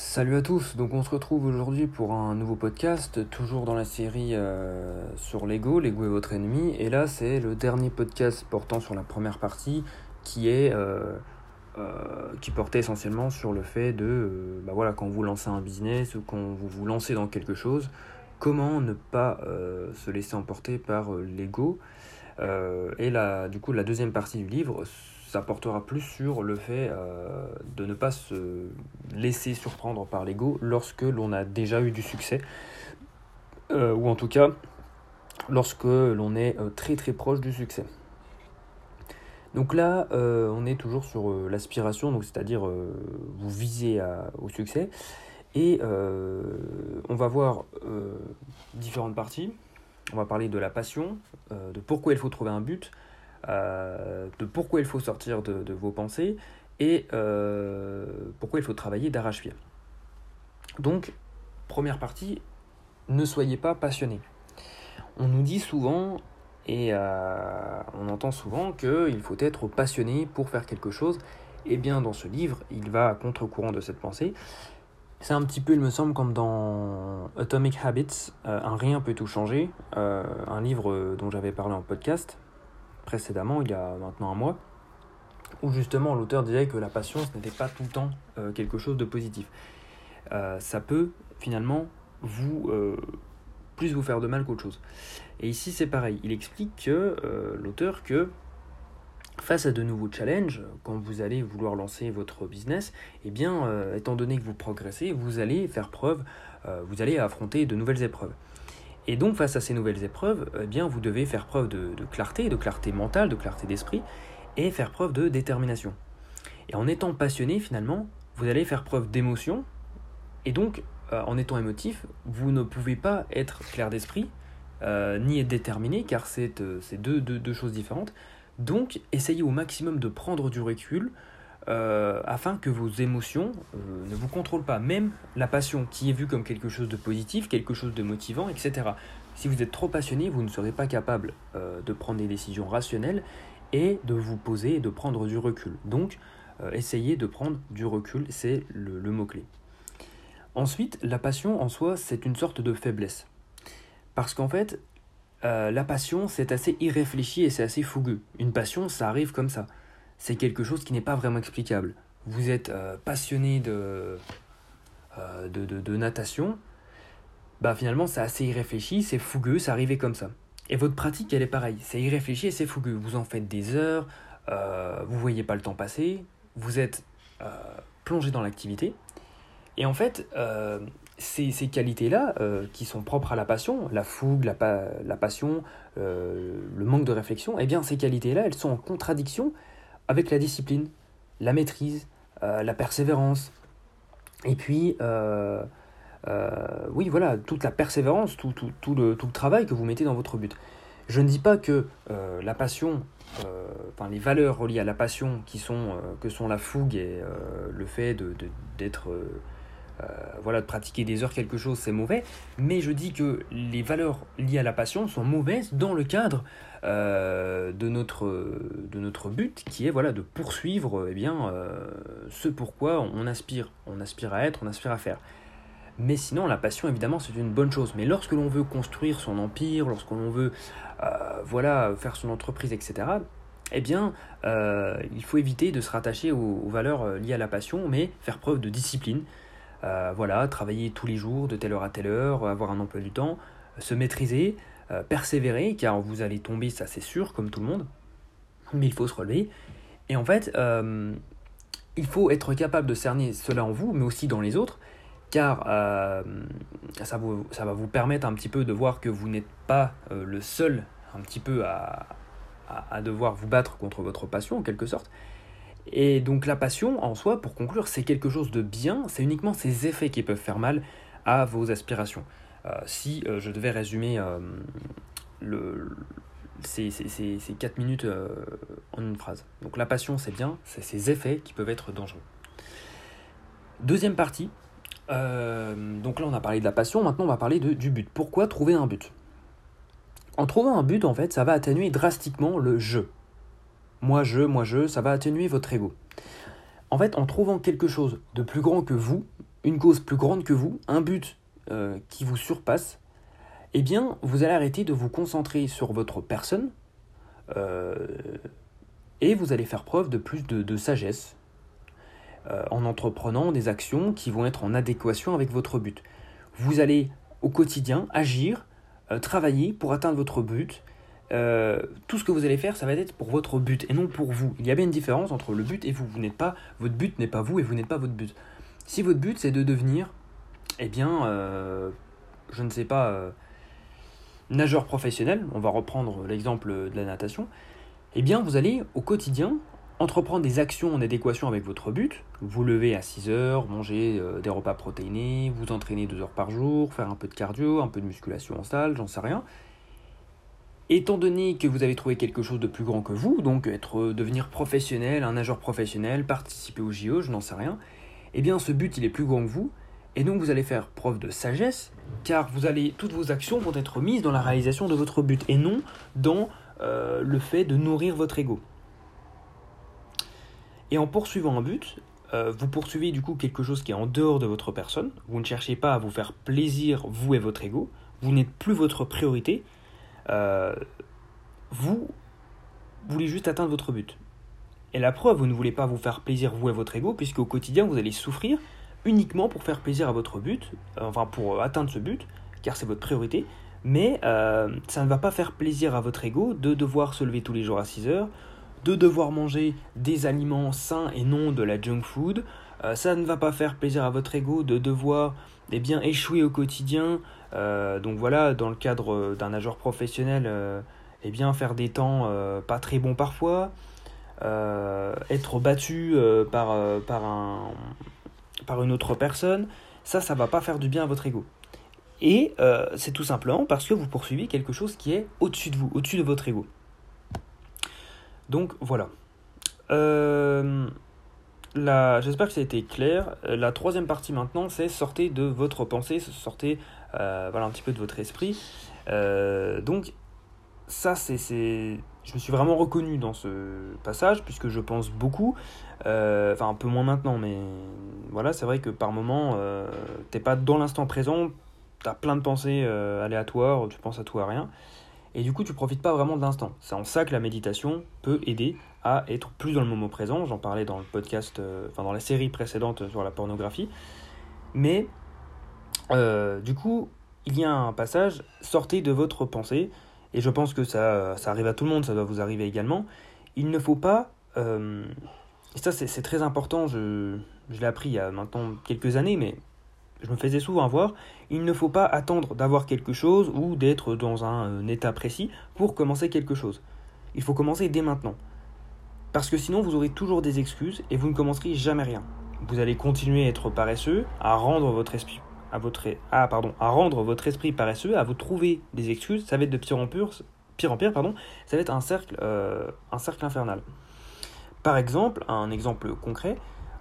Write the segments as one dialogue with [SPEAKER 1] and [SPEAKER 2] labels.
[SPEAKER 1] Salut à tous, donc on se retrouve aujourd'hui pour un nouveau podcast, toujours dans la série euh, sur Lego, Lego est votre ennemi, et là c'est le dernier podcast portant sur la première partie qui est euh, euh, qui portait essentiellement sur le fait de bah voilà quand vous lancez un business ou quand vous vous lancez dans quelque chose, comment ne pas se laisser emporter par l'ego. et là du coup la deuxième partie du livre ça portera plus sur le fait euh, de ne pas se laisser surprendre par l'ego lorsque l'on a déjà eu du succès, euh, ou en tout cas lorsque l'on est euh, très très proche du succès. Donc là, on est toujours sur l'aspiration, donc c'est-à-dire vous visez au succès, et on va voir différentes parties. On va parler de la passion, de pourquoi il faut trouver un but, de pourquoi il faut sortir de, vos pensées et euh, pourquoi il faut travailler d'arrache-pied. Donc, première partie, ne soyez pas passionné. On nous dit souvent, et euh, on entend souvent, qu'il faut être passionné pour faire quelque chose. Et eh bien, dans ce livre, il va à contre-courant de cette pensée. C'est un petit peu, il me semble, comme dans Atomic Habits, Un rien peut tout changer, un livre dont j'avais parlé en podcast, précédemment, il y a maintenant un mois, où justement l'auteur disait que la passion, ce n'était pas tout le temps euh, quelque chose de positif. Euh, ça peut finalement vous euh, plus vous faire de mal qu'autre chose. Et ici c'est pareil, il explique que l'auteur que face à de nouveaux challenges, quand vous allez vouloir lancer votre business, eh bien, étant donné que vous progressez, vous allez faire preuve, vous allez affronter de nouvelles épreuves. Et donc face à ces nouvelles épreuves, eh bien, vous devez faire preuve de, clarté, de clarté mentale, de clarté d'esprit, et faire preuve de détermination. Et en étant passionné, finalement, vous allez faire preuve d'émotion, et donc, euh, en étant émotif, vous ne pouvez pas être clair d'esprit, euh, ni être déterminé, car c'est euh, deux, deux, choses différentes. Donc, essayez au maximum de prendre du recul, euh, afin que vos émotions euh, ne vous contrôlent pas. Même la passion qui est vue comme quelque chose de positif, quelque chose de motivant, etc. Si vous êtes trop passionné, vous ne serez pas capable euh, de prendre des décisions rationnelles et de vous poser et de prendre du recul. Donc, essayez de prendre du recul, c'est le, le mot-clé. Ensuite, la passion en soi, c'est une sorte de faiblesse. Parce qu'en fait, la passion, c'est assez irréfléchi et c'est assez fougueux. Une passion, ça arrive comme ça c'est quelque chose qui n'est pas vraiment explicable. Vous êtes euh, passionné euh, de, de, natation, bah finalement c'est assez irréfléchi, c'est fougueux, c'est arrivé comme ça. Et votre pratique, elle est pareille, c'est irréfléchi et c'est fougueux. Vous en faites des heures, euh, vous voyez pas le temps passer, vous êtes euh, plongé dans l'activité. Et en fait, ces, ces qualités-là, qui sont propres à la passion, la fougue, la, la passion, le manque de réflexion, eh bien ces qualités-là, elles sont en contradiction avec la discipline, la maîtrise, euh, la persévérance. Et puis, euh, euh, oui, voilà, toute la persévérance, tout, le, travail que vous mettez dans votre but. Je ne dis pas que la passion, enfin les valeurs reliées à la passion, qui sont, que sont la fougue et le fait d'être... De, voilà, de pratiquer des heures quelque chose, c'est mauvais, mais je dis que les valeurs liées à la passion sont mauvaises dans le cadre euh, de, notre, de notre but qui est voilà, de poursuivre eh bien, euh, ce pourquoi on aspire. On aspire à être, on aspire à faire. Mais sinon, la passion, évidemment, c'est une bonne chose. Mais lorsque l'on veut construire son empire, lorsque l'on veut euh, voilà, faire son entreprise, etc., eh bien, il faut éviter de se rattacher aux, valeurs liées à la passion, mais faire preuve de discipline. voilà, travailler tous les jours, de telle heure à telle heure, avoir un emploi du temps, se maîtriser, euh, persévérer, car vous allez tomber, ça c'est sûr, comme tout le monde, mais il faut se relever. Et en fait, euh, il faut être capable de cerner cela en vous, mais aussi dans les autres, car euh, ça, vous, ça va vous permettre un petit peu de voir que vous n'êtes pas le seul un petit peu à, à, devoir vous battre contre votre passion, en quelque sorte. Et donc la passion, en soi, pour conclure, c'est quelque chose de bien, c'est uniquement ses effets qui peuvent faire mal à vos aspirations. Euh, si euh, je devais résumer euh, le, ces, ces, 4 minutes en une phrase. Donc la passion, c'est bien, c'est ses effets qui peuvent être dangereux. Deuxième partie, donc là on a parlé de la passion, maintenant on va parler du but. Pourquoi trouver un but? En trouvant un but, en fait, ça va atténuer drastiquement le je. Moi je, moi je, ça va atténuer votre ego. En fait, en trouvant quelque chose de plus grand que vous, une cause plus grande que vous, un but qui vous surpasse, eh bien, vous allez arrêter de vous concentrer sur votre personne et vous allez faire preuve de plus de, sagesse en entreprenant des actions qui vont être en adéquation avec votre but. Vous allez au quotidien agir, travailler pour atteindre votre but euh, tout ce que vous allez faire, ça va être pour votre but et non pour vous. Il y a bien une différence entre le but et vous. Vous n'êtes pas, votre but n'est pas vous et vous n'êtes pas votre but. Si votre but c'est de devenir, eh bien, euh, je ne sais pas, euh, nageur professionnel, on va reprendre l'exemple de la natation, eh bien, vous allez au quotidien entreprendre des actions en adéquation avec votre but. Vous levez à 6 heures, manger des repas protéinés, vous entraîner 2 heures par jour, faire un peu de cardio, un peu de musculation en salle, j'en sais rien. Étant donné que vous avez trouvé quelque chose de plus grand que vous, donc être euh, devenir professionnel, un nageur professionnel, participer au JO, je n'en sais rien, eh bien ce but il est plus grand que vous, et donc vous allez faire preuve de sagesse, car toutes vos actions vont être mises dans la réalisation de votre but et non dans euh, le fait de nourrir votre ego. Et en poursuivant un but, euh, vous poursuivez du coup quelque chose qui est en dehors de votre personne. Vous ne cherchez pas à vous faire plaisir vous et votre ego. Vous n'êtes plus votre priorité, euh, vous voulez juste atteindre votre but. Et la preuve, vous ne voulez pas vous faire plaisir vous et votre ego, puisque au quotidien, vous allez souffrir uniquement pour faire plaisir à votre but, euh, enfin pour euh, atteindre ce but, car c'est votre priorité. Mais ça ne va pas faire plaisir à votre ego de devoir se lever tous les jours à 6 heures, de devoir manger des aliments sains et non de la junk food. ça ne va pas faire plaisir à votre ego de devoir eh bien, échouer au quotidien, euh, donc voilà, dans le cadre d'un nageur professionnel, euh, eh bien faire des temps euh, pas très bons parfois, être battu par, un, par une autre personne, ça, ça va pas faire du bien à votre ego. Et c'est tout simplement parce que vous poursuivez quelque chose qui est au-dessus de vous, au-dessus de votre ego. Donc voilà. J'espère que ça a été clair. La troisième partie maintenant, c'est sortez de votre pensée, sortez euh, voilà un petit peu de votre esprit. Euh, donc ça, c'est, je me suis vraiment reconnu dans ce passage puisque je pense beaucoup, euh, enfin un peu moins maintenant, mais voilà, c'est vrai que par moment, t'es pas dans l'instant présent, t'as plein de pensées aléatoires, tu penses à tout à rien. Et du coup, tu profites pas vraiment de l'instant. C'est en ça que la méditation peut aider à être plus dans le moment présent. J'en parlais dans le podcast, enfin dans la série précédente sur la pornographie. Mais euh, du coup, il y a un passage, sortez de votre pensée, et je pense que ça, ça arrive à tout le monde, ça doit vous arriver également. Il ne faut pas, euh, et ça c'est très important, je, l'ai appris il y a maintenant quelques années, mais je me faisais souvent avoir, il ne faut pas attendre d'avoir quelque chose ou d'être dans un, un état précis pour commencer quelque chose. Il faut commencer dès maintenant. Parce que sinon vous aurez toujours des excuses et vous ne commencerez jamais rien. Vous allez continuer à être paresseux, à rendre votre esprit à votre rendre votre esprit paresseux, à vous trouver des excuses, ça va être de pire en pire, pire en pire, pardon, ça va être un cercle, euh, infernal. Par exemple, un exemple concret,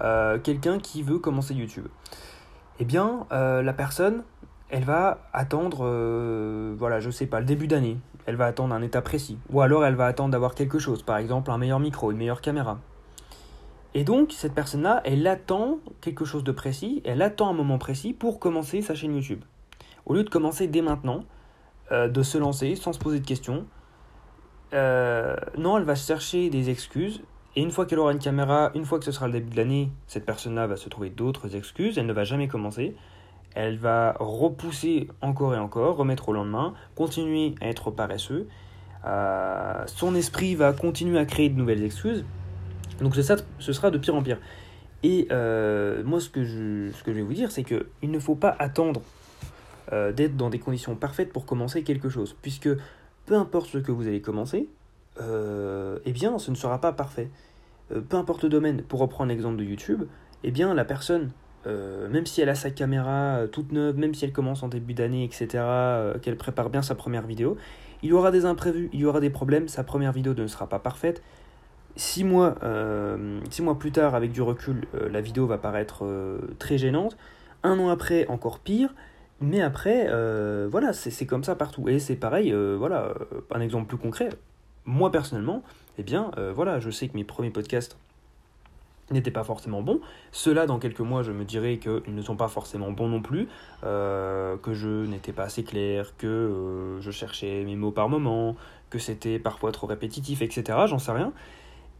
[SPEAKER 1] euh, quelqu'un qui veut commencer YouTube. Eh bien, euh, la personne, elle va attendre, voilà, je sais pas, le début d'année. Elle va attendre un état précis. Ou alors elle va attendre d'avoir quelque chose, par exemple un meilleur micro, une meilleure caméra. Et donc, cette personne-là, elle attend quelque chose de précis, elle attend un moment précis pour commencer sa chaîne YouTube. Au lieu de commencer dès maintenant, euh, de se lancer sans se poser de questions, euh, non, elle va chercher des excuses. Et une fois qu'elle aura une caméra, une fois que ce sera le début de l'année, cette personne-là va se trouver d'autres excuses, elle ne va jamais commencer. Elle va repousser encore et encore, remettre au lendemain, continuer à être paresseux. Euh, son esprit va continuer à créer de nouvelles excuses donc ça, ce sera de pire en pire. Et euh, moi, ce que, je, ce que je vais vous dire, c'est qu'il ne faut pas attendre euh, d'être dans des conditions parfaites pour commencer quelque chose. Puisque peu importe ce que vous allez commencer, euh, eh bien, ce ne sera pas parfait. peu importe le domaine, pour reprendre l'exemple de YouTube, eh bien, la personne, même si elle a sa caméra toute neuve, même si elle commence en début d'année, etc., qu'elle prépare bien sa première vidéo, il y aura des imprévus, il y aura des problèmes, sa première vidéo ne sera pas parfaite, Six mois, euh, six mois plus tard, avec du recul, euh, la vidéo va paraître euh, très gênante. Un an après, encore pire. Mais après, voilà, c'est comme ça partout. Et c'est pareil, voilà, un exemple plus concret. Moi, personnellement, eh bien, voilà, je sais que mes premiers podcasts, n'étaient pas forcément bons. Ceux-là, dans quelques mois, je me dirais qu'ils ne sont pas forcément bons non plus, que je n'étais pas assez clair, que je cherchais mes mots par moment, que c'était parfois trop répétitif, etc. J'en sais rien.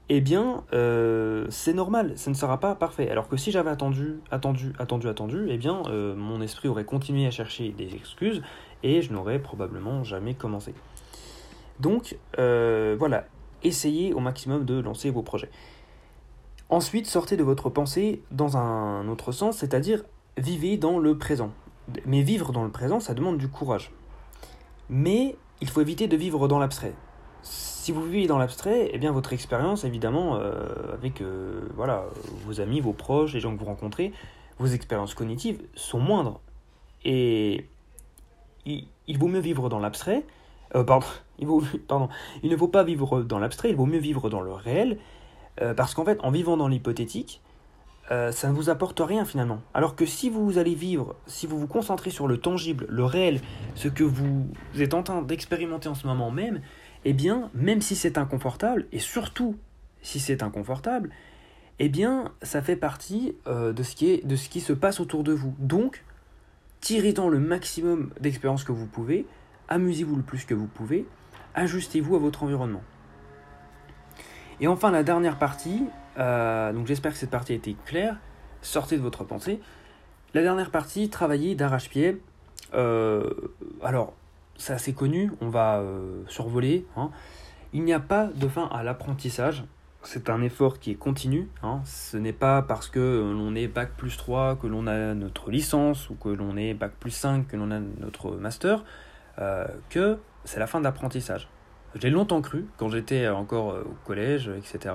[SPEAKER 1] Eh bien, euh, c'est normal, ça ne sera pas parfait. Alors que si j'avais attendu, attendu, attendu, attendu, eh bien, mon esprit aurait continué à chercher des excuses et je n'aurais probablement jamais commencé. Donc, voilà, essayez au maximum de lancer vos projets. Ensuite, sortez de votre pensée dans un autre sens, c'est-à-dire vivez dans le présent. Mais vivre dans le présent, ça demande du courage. Mais il faut éviter de vivre dans l'abstrait. Si vous vivez dans l'abstrait, eh bien votre expérience, évidemment, euh, avec euh, voilà, vos amis, vos proches, les gens que vous rencontrez, vos expériences cognitives sont moindres. Et il, vaut mieux vivre dans l'abstrait. Euh, pardon, il pardon, il ne faut pas vivre dans l'abstrait, il vaut mieux vivre dans le réel parce qu'en fait, en vivant dans l'hypothétique, ça ne vous apporte rien finalement. Alors que si vous allez vivre, si vous vous concentrez sur le tangible, le réel, ce que vous êtes en train d'expérimenter en ce moment même, eh bien, même si c'est inconfortable, et surtout si c'est inconfortable, eh bien, ça fait partie euh, de, ce qui se passe autour de vous. Donc, tirez-en le maximum d'expérience que vous pouvez, amusez-vous le plus que vous pouvez, ajustez-vous à votre environnement. Et enfin, la dernière partie, euh, donc j'espère que cette partie a été claire, sortez de votre pensée. La dernière partie, travailler d'arrache-pied. Euh, alors, c'est assez connu, on va euh, survoler. Hein. Il n'y a pas de fin à l'apprentissage. C'est un effort qui est continu. Hein. Ce n'est pas parce que l'on est Bac plus 3 que l'on a notre licence ou que l'on est Bac plus 5 que l'on a notre master que c'est la fin de l'apprentissage. J'ai longtemps cru, quand j'étais encore euh, au collège, etc.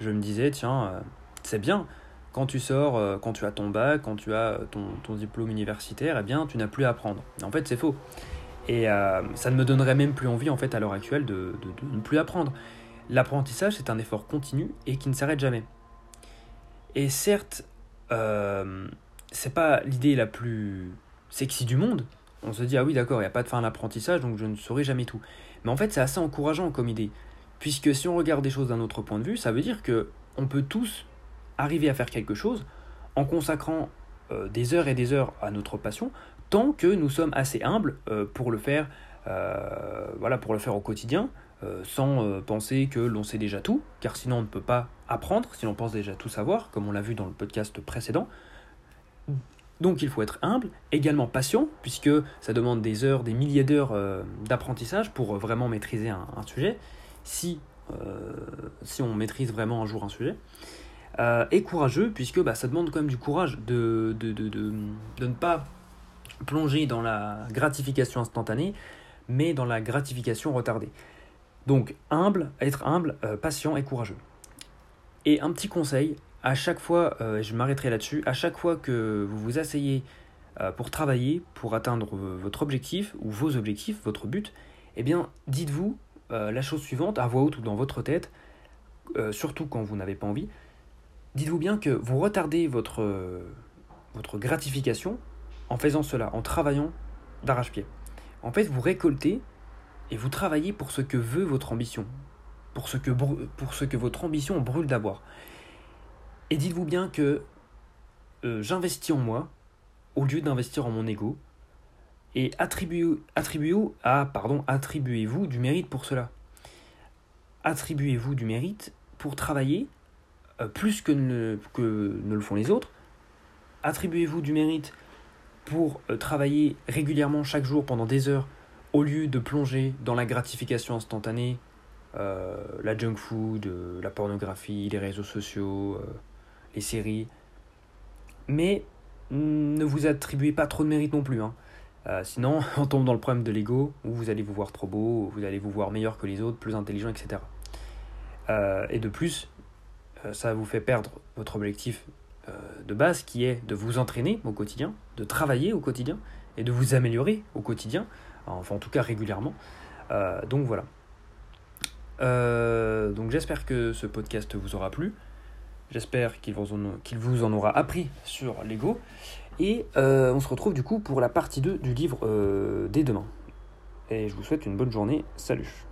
[SPEAKER 1] Je me disais, tiens, euh, c'est bien, quand tu sors, euh, quand tu as ton bac, quand tu as ton, diplôme universitaire, eh bien, tu n'as plus à apprendre. En fait, c'est faux. Et ça ne me donnerait même plus envie, en fait, à l'heure actuelle, de, ne plus apprendre. L'apprentissage, c'est un effort continu et qui ne s'arrête jamais. Et certes, c'est pas l'idée la plus sexy du monde. On se dit, ah oui, d'accord, il n'y a pas de fin à l'apprentissage, donc je ne saurai jamais tout. Mais en fait, c'est assez encourageant comme idée. Puisque si on regarde des choses d'un autre point de vue, ça veut dire que on peut tous arriver à faire quelque chose en consacrant euh, des heures et des heures à notre passion, tant que nous sommes assez humbles euh, pour le faire, euh, voilà, pour le faire au quotidien, sans penser que l'on sait déjà tout, car sinon on ne peut pas apprendre si l'on pense déjà tout savoir, comme on l'a vu dans le podcast précédent. Donc il faut être humble, également patient, puisque ça demande des heures, des milliers d'heures euh, d'apprentissage pour vraiment maîtriser un, sujet, si, euh, si on maîtrise vraiment un jour un sujet. Euh, et courageux, puisque bah, ça demande quand même du courage de, de, de, de, ne pas plonger dans la gratification instantanée, mais dans la gratification retardée. Donc humble, être humble, patient et courageux. Et un petit conseil, à chaque fois, euh, je m'arrêterai là-dessus, à chaque fois que vous vous asseyez euh, pour travailler, pour atteindre votre objectif ou vos objectifs, votre but, eh bien, dites-vous euh, la chose suivante à voix haute ou dans votre tête, surtout quand vous n'avez pas envie. Dites-vous bien que vous retardez votre gratification en faisant cela, en travaillant d'arrache-pied. En fait, vous récoltez et vous travaillez pour ce que veut votre ambition, pour ce que, votre ambition brûle d'avoir. Et dites-vous bien que euh, j'investis en moi au lieu d'investir en mon ego. Et attribuez, attribuez, ah, pardon, attribuez-vous du mérite pour cela. Attribuez-vous du mérite pour travailler euh, plus que ne le font les autres. Attribuez-vous du mérite pour euh, travailler régulièrement chaque jour pendant des heures au lieu de plonger dans la gratification instantanée, la junk food, la pornographie, les réseaux sociaux, les séries. Mais ne vous attribuez pas trop de mérite non plus. Hein. Euh, sinon, on tombe dans le problème de l'ego, où vous allez vous voir trop beau, vous allez vous voir meilleur que les autres, plus intelligent, etc. Euh, et de plus, euh, ça vous fait perdre votre objectif de base, qui est de vous entraîner au quotidien, de travailler au quotidien, et de vous améliorer au quotidien, enfin en tout cas régulièrement. donc voilà. donc j'espère que ce podcast vous aura plu. J'espère qu'il vous, en aura appris sur Lego. Et euh, on se retrouve du coup pour la partie 2 du livre euh, dès demain. Et je vous souhaite une bonne journée. Salut